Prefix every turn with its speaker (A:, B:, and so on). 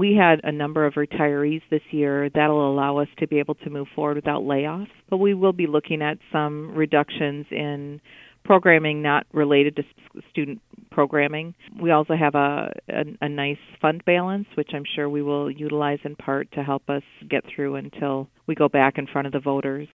A: We had a number of retirees this year. That'll allow us to be able to move forward without layoffs, but we will be looking at some reductions in programming not related to student programming. We also have a, a, a nice fund balance, which I'm sure we will utilize in part to help us get through until we go back in front of the voters